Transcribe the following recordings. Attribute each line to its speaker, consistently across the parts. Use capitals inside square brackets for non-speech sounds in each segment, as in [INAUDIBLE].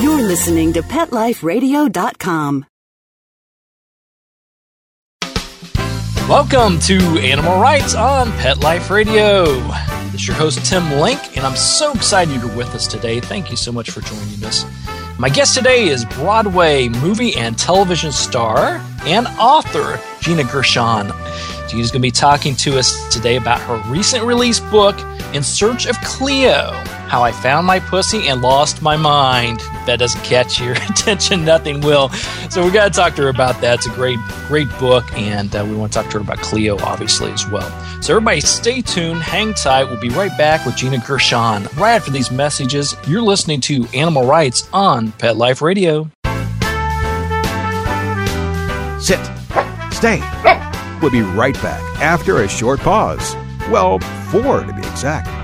Speaker 1: You're listening to PetLifeRadio.com.
Speaker 2: Welcome to Animal Writes on Pet Life Radio. This is your host, Tim Link, and I'm so excited you're with us today. Thank you so much for joining us. My guest today is Broadway movie and television star and author Gina Gershon. Gina's going to be talking to us today about her recent release book, In Search of Cleo How I Found My Pussy and Lost My Mind. That doesn't catch your [LAUGHS] attention, nothing will. So we got to talk to her about that. It's a great, great book, and uh, we want to talk to her about Cleo, obviously, as well. So everybody stay tuned, hang tight. We'll be right back with Gina Gershon. Right after these messages, you're listening to Animal Writes on Pet Life Radio.
Speaker 3: Sit. Stay. We'll be right back after a short pause. Well, four to be exact.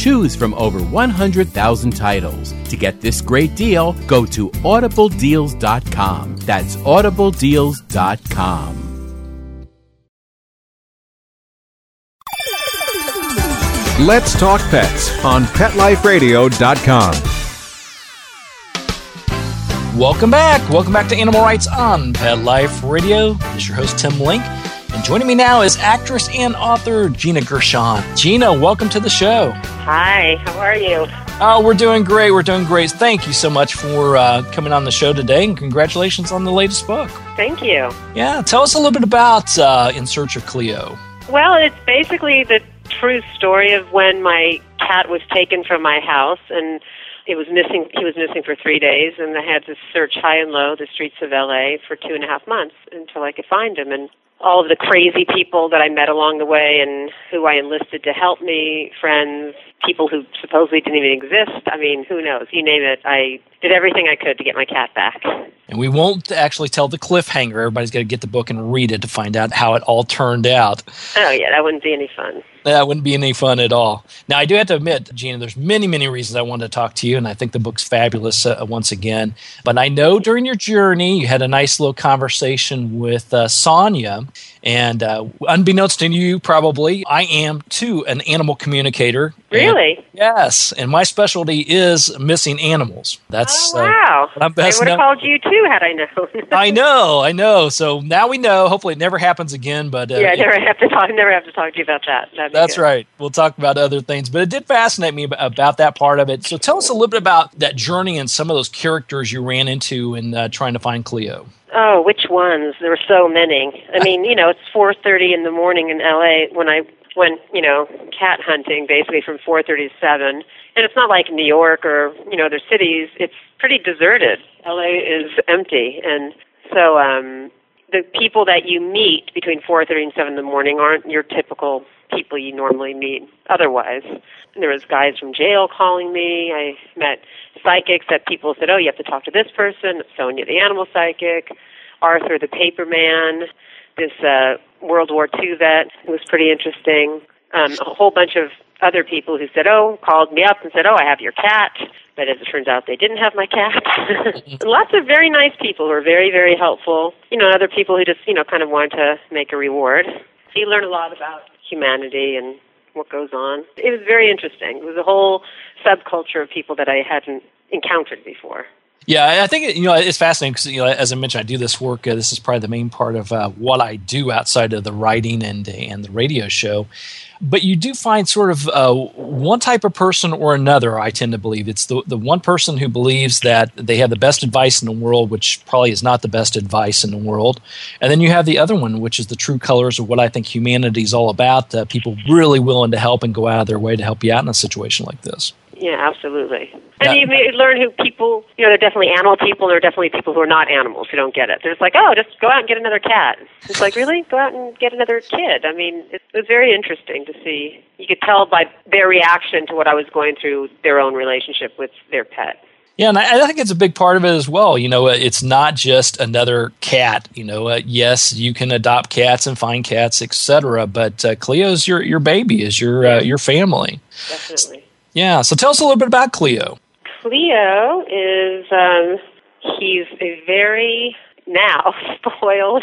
Speaker 4: Choose from over 100,000 titles. To get this great deal, go to audibledeals.com. That's audibledeals.com.
Speaker 3: Let's talk pets on PetLifeRadio.com.
Speaker 2: Welcome back. Welcome back to Animal Writes on Pet Life Radio. This is your host, Tim Link. And joining me now is actress and author Gina Gershon. Gina, welcome to the show.
Speaker 5: Hi, how are you?
Speaker 2: Oh, we're doing great. We're doing great. Thank you so much for uh, coming on the show today, and congratulations on the latest book.
Speaker 5: Thank you.
Speaker 2: Yeah, tell us a little bit about uh, In Search of Cleo.
Speaker 5: Well, it's basically the true story of when my cat was taken from my house and it was missing he was missing for three days and I had to search high and low the streets of LA for two and a half months until I could find him and all of the crazy people that I met along the way and who I enlisted to help me, friends, people who supposedly didn't even exist. I mean, who knows? You name it. I did everything I could to get my cat back.
Speaker 2: And we won't actually tell the cliffhanger. Everybody's got to get the book and read it to find out how it all turned out.
Speaker 5: Oh, yeah, that wouldn't be any fun.
Speaker 2: That wouldn't be any fun at all. Now, I do have to admit, Gina, there's many, many reasons I wanted to talk to you, and I think the book's fabulous uh, once again. But I know during your journey, you had a nice little conversation with uh, Sonia, and uh, unbeknownst to you, probably, I am too an animal communicator.
Speaker 5: Really?
Speaker 2: And, yes, and my specialty is missing animals. That's
Speaker 5: oh, wow.
Speaker 2: Uh, I'm best
Speaker 5: I would have called you too had I known. [LAUGHS]
Speaker 2: I know, I know. So now we know. Hopefully, it never happens again. But uh,
Speaker 5: yeah, I never have to talk. Never have to talk to you about that. That'd
Speaker 2: That's right. We'll talk about other things, but it did fascinate me about that part of it. So tell us a little bit about that journey and some of those characters you ran into in uh, trying to find Cleo.
Speaker 5: Oh, which ones? There were so many. I mean, you know, it's 4:30 in the morning in LA when I went, you know, cat hunting basically from 4:30 to 7. And it's not like New York or, you know, other cities. It's pretty deserted. LA is empty and so um the people that you meet between 4:30 and 7 in the morning aren't your typical people you normally meet otherwise. And there was guys from jail calling me. I met psychics that people said, "Oh, you have to talk to this person." Sonia, the animal psychic, Arthur, the paper man, this uh, World War II vet who was pretty interesting. Um, a whole bunch of other people who said, "Oh," called me up and said, "Oh, I have your cat." But as it turns out, they didn't have my cat. [LAUGHS] Lots of very nice people who were very, very helpful. You know, other people who just, you know, kind of wanted to make a reward. You learn a lot about humanity and what goes on. It was very interesting. It was a whole subculture of people that I hadn't encountered before.
Speaker 2: Yeah, I think you know it's fascinating because you know, as I mentioned, I do this work. Uh, this is probably the main part of uh, what I do outside of the writing and and the radio show. But you do find sort of uh, one type of person or another. I tend to believe it's the the one person who believes that they have the best advice in the world, which probably is not the best advice in the world. And then you have the other one, which is the true colors of what I think humanity is all about. Uh, people really willing to help and go out of their way to help you out in a situation like this.
Speaker 5: Yeah, absolutely. And you, you learn who people, you know, they're definitely animal people, and there are definitely people who are not animals who don't get it. They're just like, oh, just go out and get another cat. It's like, really? Go out and get another kid. I mean, it was very interesting to see. You could tell by their reaction to what I was going through, their own relationship with their pet.
Speaker 2: Yeah, and I, I, think it's a big part of it as well. You know, uh, it's not just another cat. You know, uh, yes, you can adopt cats and find cats, etc. But uh, Cleo's your your baby, is your uh, your family.
Speaker 5: Definitely.
Speaker 2: Yeah. So tell us a little bit about Cleo.
Speaker 5: Cleo is um, he's a very now [LAUGHS] spoiled,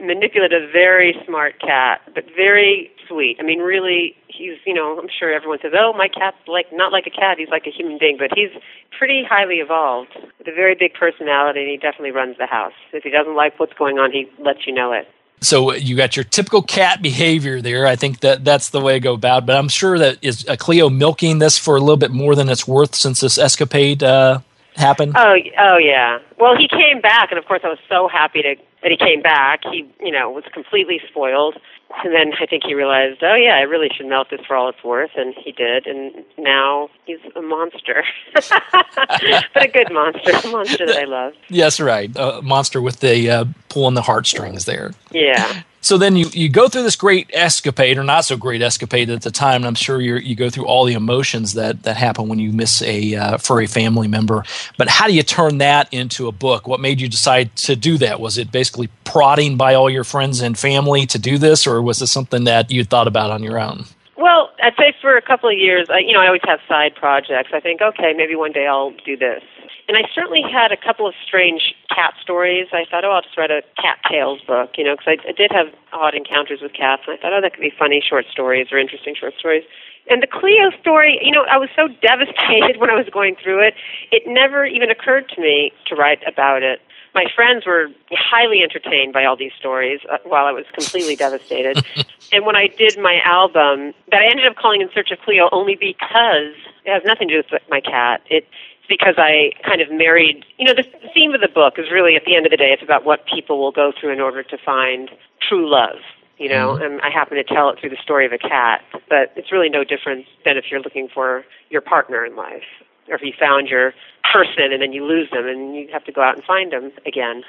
Speaker 5: manipulative, very smart cat, but very sweet. I mean, really, he's you know I'm sure everyone says, oh, my cat's like not like a cat, he's like a human being, but he's pretty highly evolved with a very big personality, and he definitely runs the house. If he doesn't like what's going on, he lets you know it
Speaker 2: so you got your typical cat behavior there. I think that that's the way to go about. But I'm sure that is uh, Cleo milking this for a little bit more than it's worth since this escapade uh, happened.
Speaker 5: Oh, oh yeah. Well, he came back, and of course, I was so happy to, that he came back. He, you know, was completely spoiled, and then I think he realized, oh yeah, I really should milk this for all it's worth, and he did, and now he's a monster, [LAUGHS] but a good monster, a monster that I love.
Speaker 2: Yes, right, a monster with the uh, pulling the heartstrings there.
Speaker 5: Yeah.
Speaker 2: So then you, you go through this great escapade, or not so great escapade at the time, and I'm sure you you go through all the emotions that, that happen when you miss a uh, furry family member. But how do you turn that into a book? What made you decide to do that? Was it basically prodding by all your friends and family to do this, or was this something that you thought about on your own?
Speaker 5: Well, I'd say for a couple of years, I, you know, I always have side projects. I think, okay, maybe one day I'll do this. And I certainly had a couple of strange cat stories. I thought, oh, I'll just write a cat tales book, you know, because I, I did have odd encounters with cats. And I thought, oh, that could be funny short stories or interesting short stories. And the Cleo story, you know, I was so [LAUGHS] devastated when I was going through it. It never even occurred to me to write about it. My friends were highly entertained by all these stories uh, while I was completely [LAUGHS] devastated. And when I did my album, that I ended up calling In Search of Cleo only because it has nothing to do with my cat. It's because I kind of married, you know, the theme of the book is really at the end of the day, it's about what people will go through in order to find true love, you know, mm-hmm. and I happen to tell it through the story of a cat, but it's really no different than if you're looking for your partner in life or if you found your person and then you lose them and you have to go out and find them again.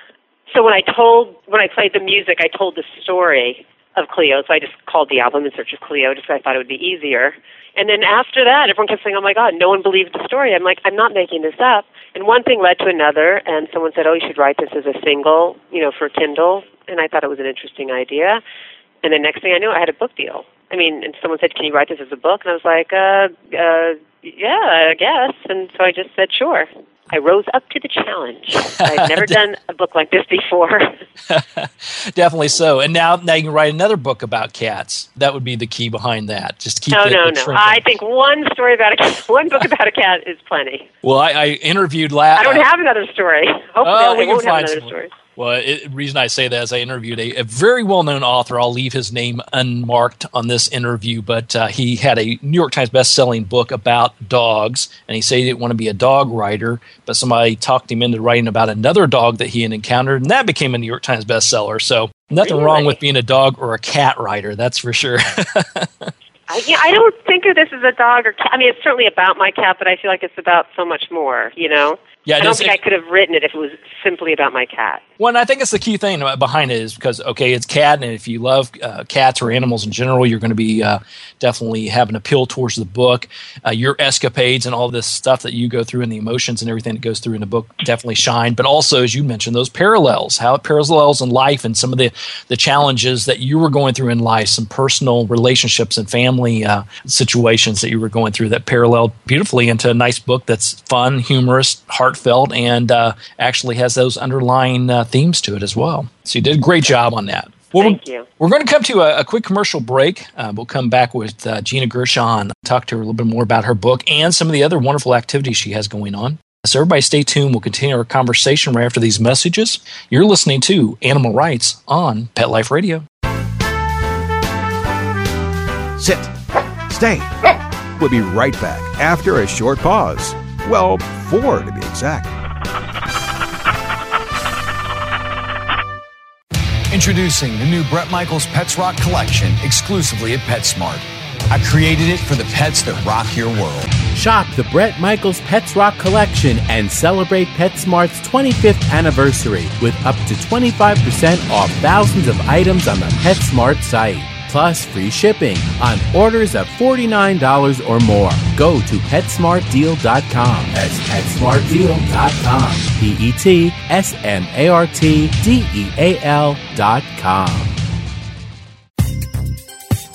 Speaker 5: So when I told, when I played the music, I told the story of Cleo, so I just called the album In Search of Cleo just because I thought it would be easier. And then after that, everyone kept saying, "Oh my God, no one believed the story." I'm like, I'm not making this up. And one thing led to another, and someone said, "Oh, you should write this as a single, you know, for Kindle." And I thought it was an interesting idea. And the next thing I knew, I had a book deal. I mean, and someone said, "Can you write this as a book?" And I was like, "Uh, uh, yeah, I guess." And so I just said, "Sure." I rose up to the challenge. I've [LAUGHS] never done a book like this before. [LAUGHS]
Speaker 2: Definitely so. And now, now you can write another book about cats. That would be the key behind that. Just keep.
Speaker 5: No,
Speaker 2: the,
Speaker 5: no,
Speaker 2: the
Speaker 5: no.
Speaker 2: trend.
Speaker 5: I think one story about a cat, [LAUGHS] one book about a cat is plenty.
Speaker 2: Well, I, I interviewed last.
Speaker 5: I don't have another story. Hopefully,
Speaker 2: oh, we
Speaker 5: I won't have another story.
Speaker 2: Well, the reason I say that is I interviewed a, a very well known author. I'll leave his name unmarked on this interview, but uh, he had a New York Times best-selling book about dogs, and he said he didn't want to be a dog writer, but somebody talked him into writing about another dog that he had encountered, and that became a New York Times bestseller. So nothing
Speaker 5: Really?
Speaker 2: wrong with being a dog or a cat writer, that's for sure. [LAUGHS]
Speaker 5: I, yeah, I don't think of this as a dog or cat. I mean, it's certainly about my cat, but I feel like it's about so much more. You know.
Speaker 2: Yeah,
Speaker 5: I don't think I could have written it if it was simply about my cat.
Speaker 2: Well, and I think it's the key thing behind it is because okay, it's cat, and if you love uh, cats or animals in general, you're going to be uh, definitely have an appeal towards the book. Uh, your escapades and all this stuff that you go through, and the emotions and everything that goes through in the book definitely shine. But also, as you mentioned, those parallels, how it parallels in life, and some of the the challenges that you were going through in life, some personal relationships and family uh, situations that you were going through that paralleled beautifully into a nice book that's fun, humorous, heartfelt, and uh, actually has those underlying uh, themes to it as well. So you did a great job on that. Well,
Speaker 5: Thank
Speaker 2: we're,
Speaker 5: you.
Speaker 2: We're going to come to a, a quick commercial break. Uh, we'll come back with uh, Gina Gershon, talk to her a little bit more about her book and some of the other wonderful activities she has going on. So, everybody stay tuned. We'll continue our conversation right after these messages. You're listening to Animal Writes on Pet Life Radio.
Speaker 3: Sit. Stay. We'll be right back after a short pause. Well, four to be exact.
Speaker 6: Introducing the new Bret Michaels Pets Rock collection exclusively at PetSmart. I created it for the pets that rock your world.
Speaker 4: Shop the Bret Michaels Pets Rock collection and celebrate PetSmart's 25th anniversary with up to 25% off thousands of items on the PetSmart site. Plus free shipping on orders of $49 or more. Go to PetSmartDeal.com. That's PetSmartDeal.com. P E T S M A R T D E A L.com.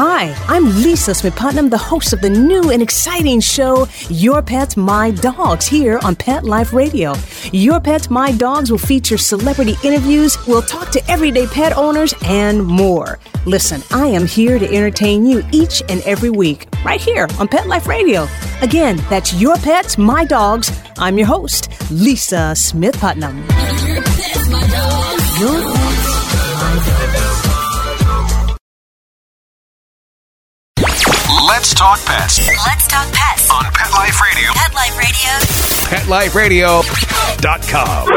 Speaker 7: Hi, I'm Lisa Smith Putnam, the host of the new and exciting show, Your Pets, My Dogs, here on Pet Life Radio. Your Pets, My Dogs will feature celebrity interviews, we'll talk to everyday pet owners, and more. Listen, I am here to entertain you each and every week, right here on Pet Life Radio. Again, that's Your Pets, My Dogs. I'm your host, Lisa Smith Putnam. Your Pets,
Speaker 8: Let's talk pets
Speaker 1: Let's talk pets.
Speaker 8: on Pet Life Radio.
Speaker 1: Pet Life Radio.
Speaker 3: PetLifeRadio.com.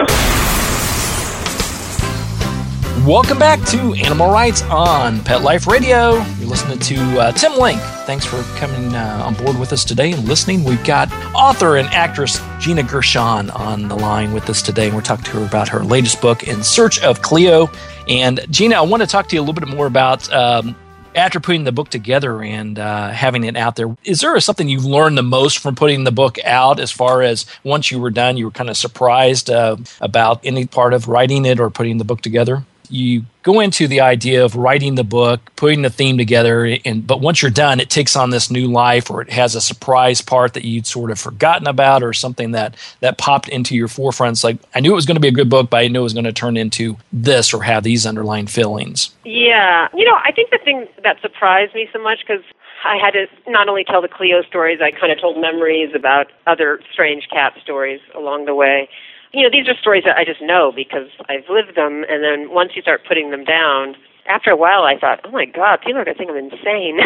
Speaker 2: Welcome back to Animal Writes on Pet Life Radio. You're listening to uh, Tim Link. Thanks for coming uh, on board with us today and listening. We've got author and actress Gina Gershon on the line with us today, and we're talking to her about her latest book, In Search of Cleo. And Gina, I want to talk to you a little bit more about um, after putting the book together and uh, having it out there. Is there something you've learned the most from putting the book out? As far as once you were done, you were kind of surprised uh, about any part of writing it or putting the book together? You go into the idea of writing the book, putting the theme together, and but once you're done, it takes on this new life, or it has a surprise part that you'd sort of forgotten about, or something that that popped into your forefront. It's like I knew it was going to be a good book, but I knew it was going to turn into this or have these underlying feelings.
Speaker 5: Yeah, you know, I think the thing that surprised me so much because I had to not only tell the Cleo stories, I kind of told memories about other strange cat stories along the way. You know, these are stories that I just know because I've lived them, and then once you start putting them down, after a while, I thought, oh my God, people are going to think I'm insane.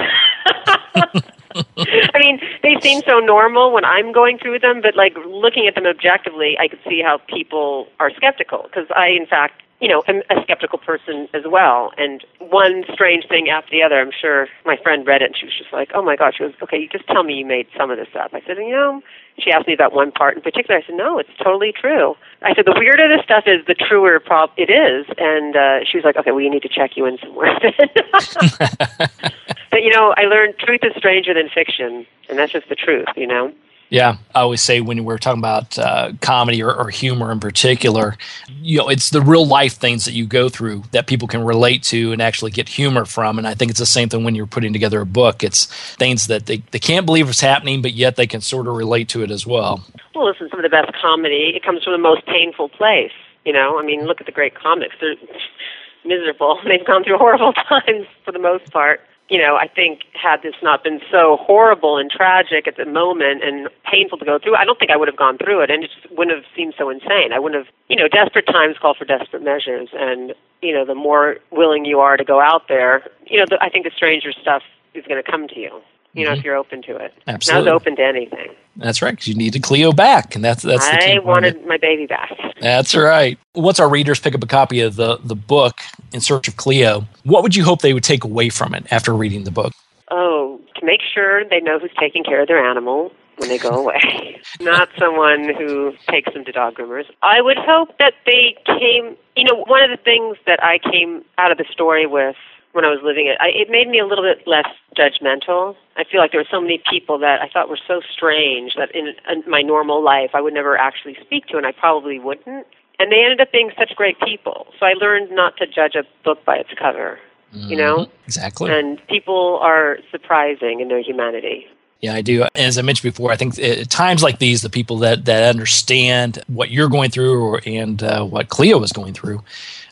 Speaker 5: [LAUGHS] I mean, they seem so normal when I'm going through them, but like looking at them objectively, I could see how people are skeptical because I, in fact, you know, am a skeptical person as well. And one strange thing after the other, I'm sure my friend read it and she was just like, oh my gosh, she goes, okay, you just tell me you made some of this up. I said, you know, she asked me about one part in particular. I said, no, it's totally true. I said, the weirder this stuff is, the truer prob- it is. And uh, she was like, okay, well, you need to check you in somewhere. [LAUGHS] [LAUGHS] but, you know, I learned truth is stranger than fiction, and that's just the truth, you know?
Speaker 2: Yeah, I always say when we're talking about uh, comedy or, or, humor in particular, you know, it's the real life things that you go through that people can relate to and actually get humor from. And I think it's the same thing when you're putting together a book. It's things that they, they can't believe is happening, but yet they can sort of relate to it as well.
Speaker 5: Well, listen, some of the best comedy, it comes from the most painful place. You know, I mean, look at the great comics. They're [LAUGHS] miserable. [LAUGHS] They've gone through horrible [LAUGHS] times for the most part you know, I think had this not been so horrible and tragic at the moment and painful to go through, I don't think I would have gone through it, and it just wouldn't have seemed so insane. I wouldn't have, you know, desperate times call for desperate measures, and you know, the more willing you are to go out there, you know, the, I think the stranger stuff is going to come to you. You know,
Speaker 2: Mhm.
Speaker 5: if you're open to it.
Speaker 2: Absolutely.
Speaker 5: I was open to anything.
Speaker 2: That's right, because you needed Cleo back, and that's that's the
Speaker 5: I wanted
Speaker 2: it.
Speaker 5: my baby back.
Speaker 2: That's right. Once our readers pick up a copy of the the book in search of Cleo, what would you hope they would take away from it after reading the book?
Speaker 5: Oh, to make sure they know who's taking care of their animal when they go [LAUGHS] away. Not someone who takes them to dog groomers. I would hope that they came, you know, one of the things that I came out of the story with when I was living it. I, it made me a little bit less judgmental. I feel like there were so many people that I thought were so strange that in, in my normal life I would never actually speak to, and I probably wouldn't. And they ended up being such great people. So I learned not to judge a book by its cover. You know,
Speaker 2: Mm-hmm. Exactly.
Speaker 5: and people are surprising in their humanity.
Speaker 2: Yeah, I do. As I mentioned before, I think at times like these, the people that, that understand what you're going through or, and uh, what Cleo was going through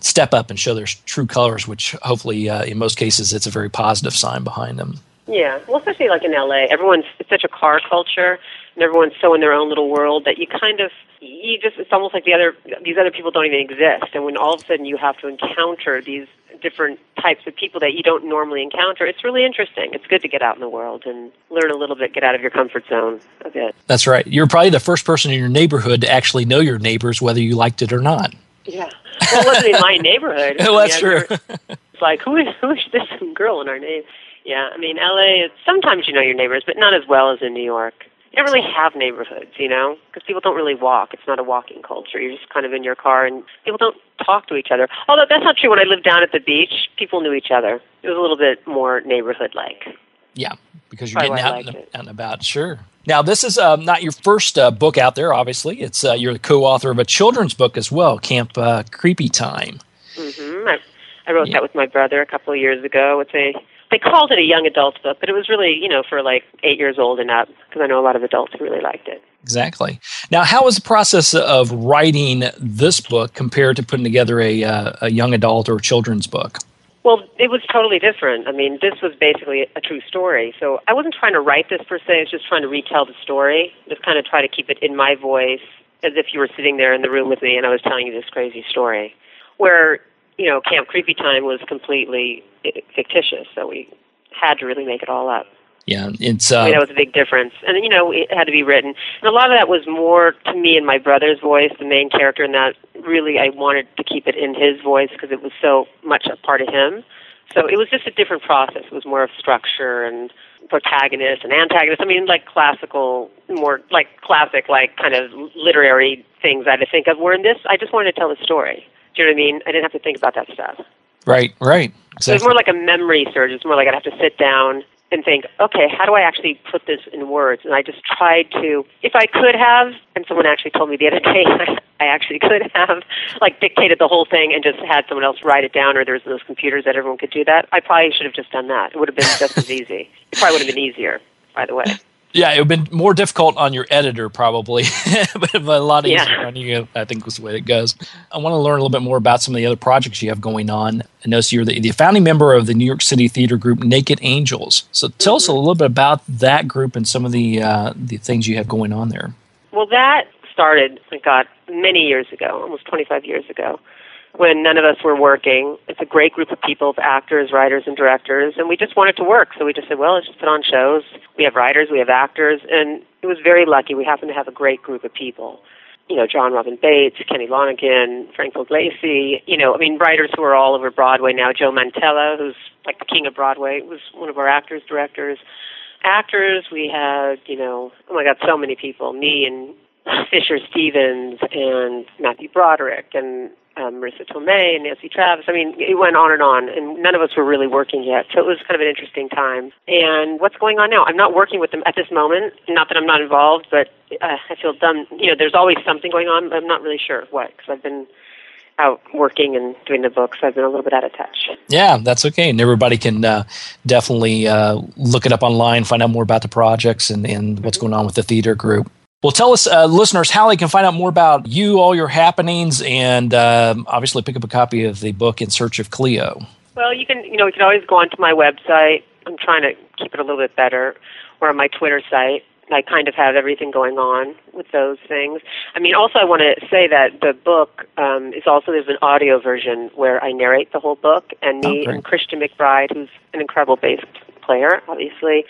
Speaker 2: step up and show their true colors, which hopefully, uh, in most cases, it's a very positive sign behind them.
Speaker 5: Yeah, well, especially like in LA, everyone's it's such a car culture, and everyone's so in their own little world that you kind of you just it's almost like the other these other people don't even exist, and when all of a sudden you have to encounter these different types of people that you don't normally encounter, it's really interesting. It's good to get out in the world and learn a little bit, get out of your comfort zone a bit.
Speaker 2: That's right. You're probably the first person in your neighborhood to actually know your neighbors, whether you liked it or not.
Speaker 5: Yeah, well, it wasn't in my neighborhood. [LAUGHS]
Speaker 2: Well, that's
Speaker 5: I mean,
Speaker 2: true.
Speaker 5: Never- It's like who is who is this girl in our name? Yeah, I mean, LA. It's, sometimes you know your neighbors, but not as well as in New York. You don't really have neighborhoods, you know, because people don't really walk. It's not a walking culture. You're just kind of in your car, and people don't talk to each other. Although that's not true. When I lived down at the beach, people knew each other. It was a little bit more neighborhood-like.
Speaker 2: Yeah, because you're
Speaker 5: Probably
Speaker 2: getting out and, out and about. Sure. Now, this is uh, not your first uh, book out there. Obviously, it's uh, you're the co-author of a children's book as well, Camp uh, Creepy Time.
Speaker 5: Mm-hmm. I, I wrote that with my brother a couple of years ago. It's a they called it a young adult book, but it was really you know for like eight years old and up because I know a lot of adults who really liked it.
Speaker 2: Exactly. Now, how was the process of writing this book compared to putting together a, uh, a young adult or children's book?
Speaker 5: Well, it was totally different. I mean, this was basically a true story. So I wasn't trying to write this per se. I was just trying to retell the story. Just kind of try to keep it in my voice as if you were sitting there in the room with me and I was telling you this crazy story. Where, you know, Camp Creepy Time was completely eh, fictitious. So we had to really make it all up.
Speaker 2: Yeah, it's uh,
Speaker 5: I mean, that was a big difference. And, you know, it had to be written. And a lot of that was more to me in my brother's voice, the main character, and that really I wanted to keep it in his voice because it was so much a part of him. So it was just a different process. It was more of structure and protagonist and antagonist. I mean, like classical, more like classic, like kind of literary things I had to think of. Where in this, I just wanted to tell a story. Do you know what I mean? I didn't have to think about that stuff.
Speaker 2: right, right.
Speaker 5: So it was more like a memory surge. It's more like I'd have to sit down and think, okay, how do I actually put this in words? And I just tried to, if I could have, and someone actually told me the other [LAUGHS] day, I actually could have, like, dictated the whole thing and just had someone else write it down, or there's those computers that everyone could do that. I probably should have just done that. It would have been just as [LAUGHS] easy. It probably would have been easier, by the way.
Speaker 2: Yeah, it would have been more difficult on your editor probably, [LAUGHS] but a lot
Speaker 5: Yeah.
Speaker 2: easier on you. I think was the way it goes. I want to learn a little bit more about some of the other projects you have going on. I notice you're the, the founding member of the New York City theater group Naked Angels. So tell us a little bit about that group and some of the uh, the things you have going on there.
Speaker 5: Well, that started, my God, many years ago, almost 25 years ago, when none of us were working. It's a great group of people, of actors, writers, and directors, and we just wanted to work. So we just said, well, let's just put on shows. We have writers, we have actors, and it was very lucky. We happened to have a great group of people. You know, Jon Robin Baitz, Kenny Lonergan, Frank Pugliese, you know, I mean, writers who are all over Broadway now. Joe Mantello, who's like the king of Broadway, was one of our actors, directors actors. We had, you know, oh my God, so many people. Me and Fisher Stevens and Matthew Broderick and um, Marisa Tomei and Nancy Travis. I mean, it went on and on, and none of us were really working yet. So it was kind of an interesting time. And what's going on now? I'm not working with them at this moment. Not that I'm not involved, but uh, I feel dumb. You know, there's always something going on, but I'm not really sure what because I've been out working and doing the books. So I've been a little bit out of touch.
Speaker 2: Yeah, that's okay. And everybody can uh, definitely uh, look it up online, find out more about the projects and, and what's going on with the theater group. Well, tell us, uh, listeners, how they can find out more about you, all your happenings, and um, obviously pick up a copy of the book In Search of Cleo.
Speaker 5: Well, you can, you know, you can always go onto my website. I'm trying to keep it a little bit better, or on my Twitter site. I kind of have everything going on with those things. I mean, also I want to say that the book um, is also there's an audio version where I narrate the whole book, and me
Speaker 2: great.
Speaker 5: and Christian McBride, who's an incredible bass player, obviously.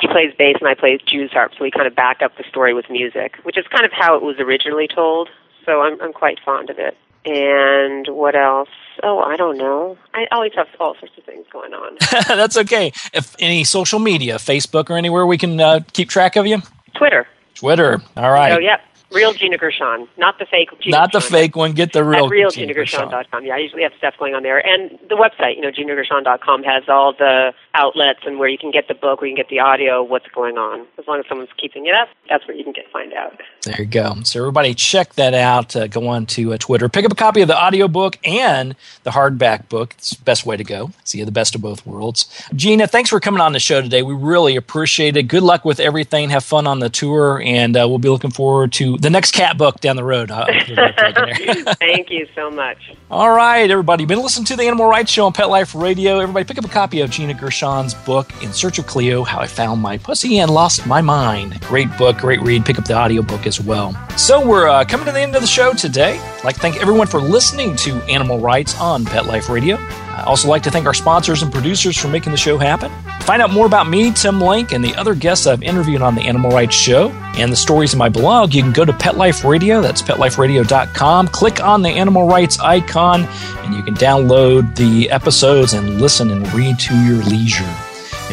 Speaker 5: He plays bass and I play Jew's harp, so we kind of back up the story with music, which is kind of how it was originally told. So I'm I'm quite fond of it. And what else? Oh, I don't know. I always have all sorts of things going on. [LAUGHS]
Speaker 2: that's okay. If any social media, Facebook or anywhere we can uh, keep track of you?
Speaker 5: Twitter.
Speaker 2: Twitter. All right.
Speaker 5: Oh, yep. Real Gina Gershon, not the fake Gina
Speaker 2: Not the fake one. Get the real
Speaker 5: At real
Speaker 2: Gina Gershon.
Speaker 5: GinaGershon.com. Yeah, I usually have stuff going on there. And the website, you know, GinaGershon.com has all the outlets and where you can get the book, where you can get the audio, what's going on. As long as someone's keeping it up, that's where you can get find out.
Speaker 2: There you go. So everybody check that out. Uh, go on to uh, Twitter. Pick up a copy of the audio book and the hardback book. It's the best way to go. See you the best of both worlds. Gina, thanks for coming on the show today. We really appreciate it. Good luck with everything. Have fun on the tour. And uh, we'll be looking forward to the next cat book down the road. I'll put it up right. [LAUGHS] [LAUGHS]
Speaker 5: Thank you so much.
Speaker 2: All right, everybody. You've been listening to the Animal Writes Show on Pet Life Radio. Everybody, pick up a copy of Gina Gershon's book, In Search of Cleo How I Found My Pussy and Lost My Mind. Great book, great read. Pick up the audiobook as well. So, we're uh, coming to the end of the show today. I'd like to thank everyone for listening to Animal Writes on Pet Life Radio. I also like to thank our sponsors and producers for making the show happen. Find out more about me, Tim Link, and the other guests I've interviewed on the Animal Writes Show and the stories in my blog, you can go to Pet Life Radio. That's petliferadio.com. Click on the Animal Writes icon, and you can download the episodes and listen and read to your leisure.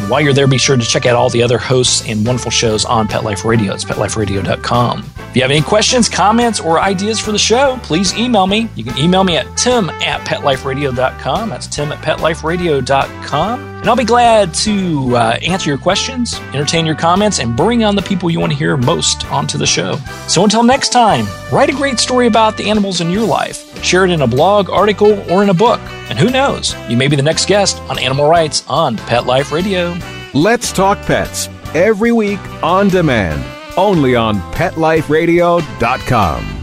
Speaker 2: And while you're there, be sure to check out all the other hosts and wonderful shows on Pet Life Radio. It's petliferadio.com. If you have any questions, comments, or ideas for the show, please email me. You can email me at tim at petliferadio.com. That's tim at petliferadio.com. And I'll be glad to uh, answer your questions, entertain your comments, and bring on the people you want to hear most onto the show. So until next time, write a great story about the animals in your life. Share it in a blog, article, or in a book. And who knows, you may be the next guest on Animal Writes on Pet Life Radio.
Speaker 3: Let's talk pets every week on demand, only on PetLifeRadio.com.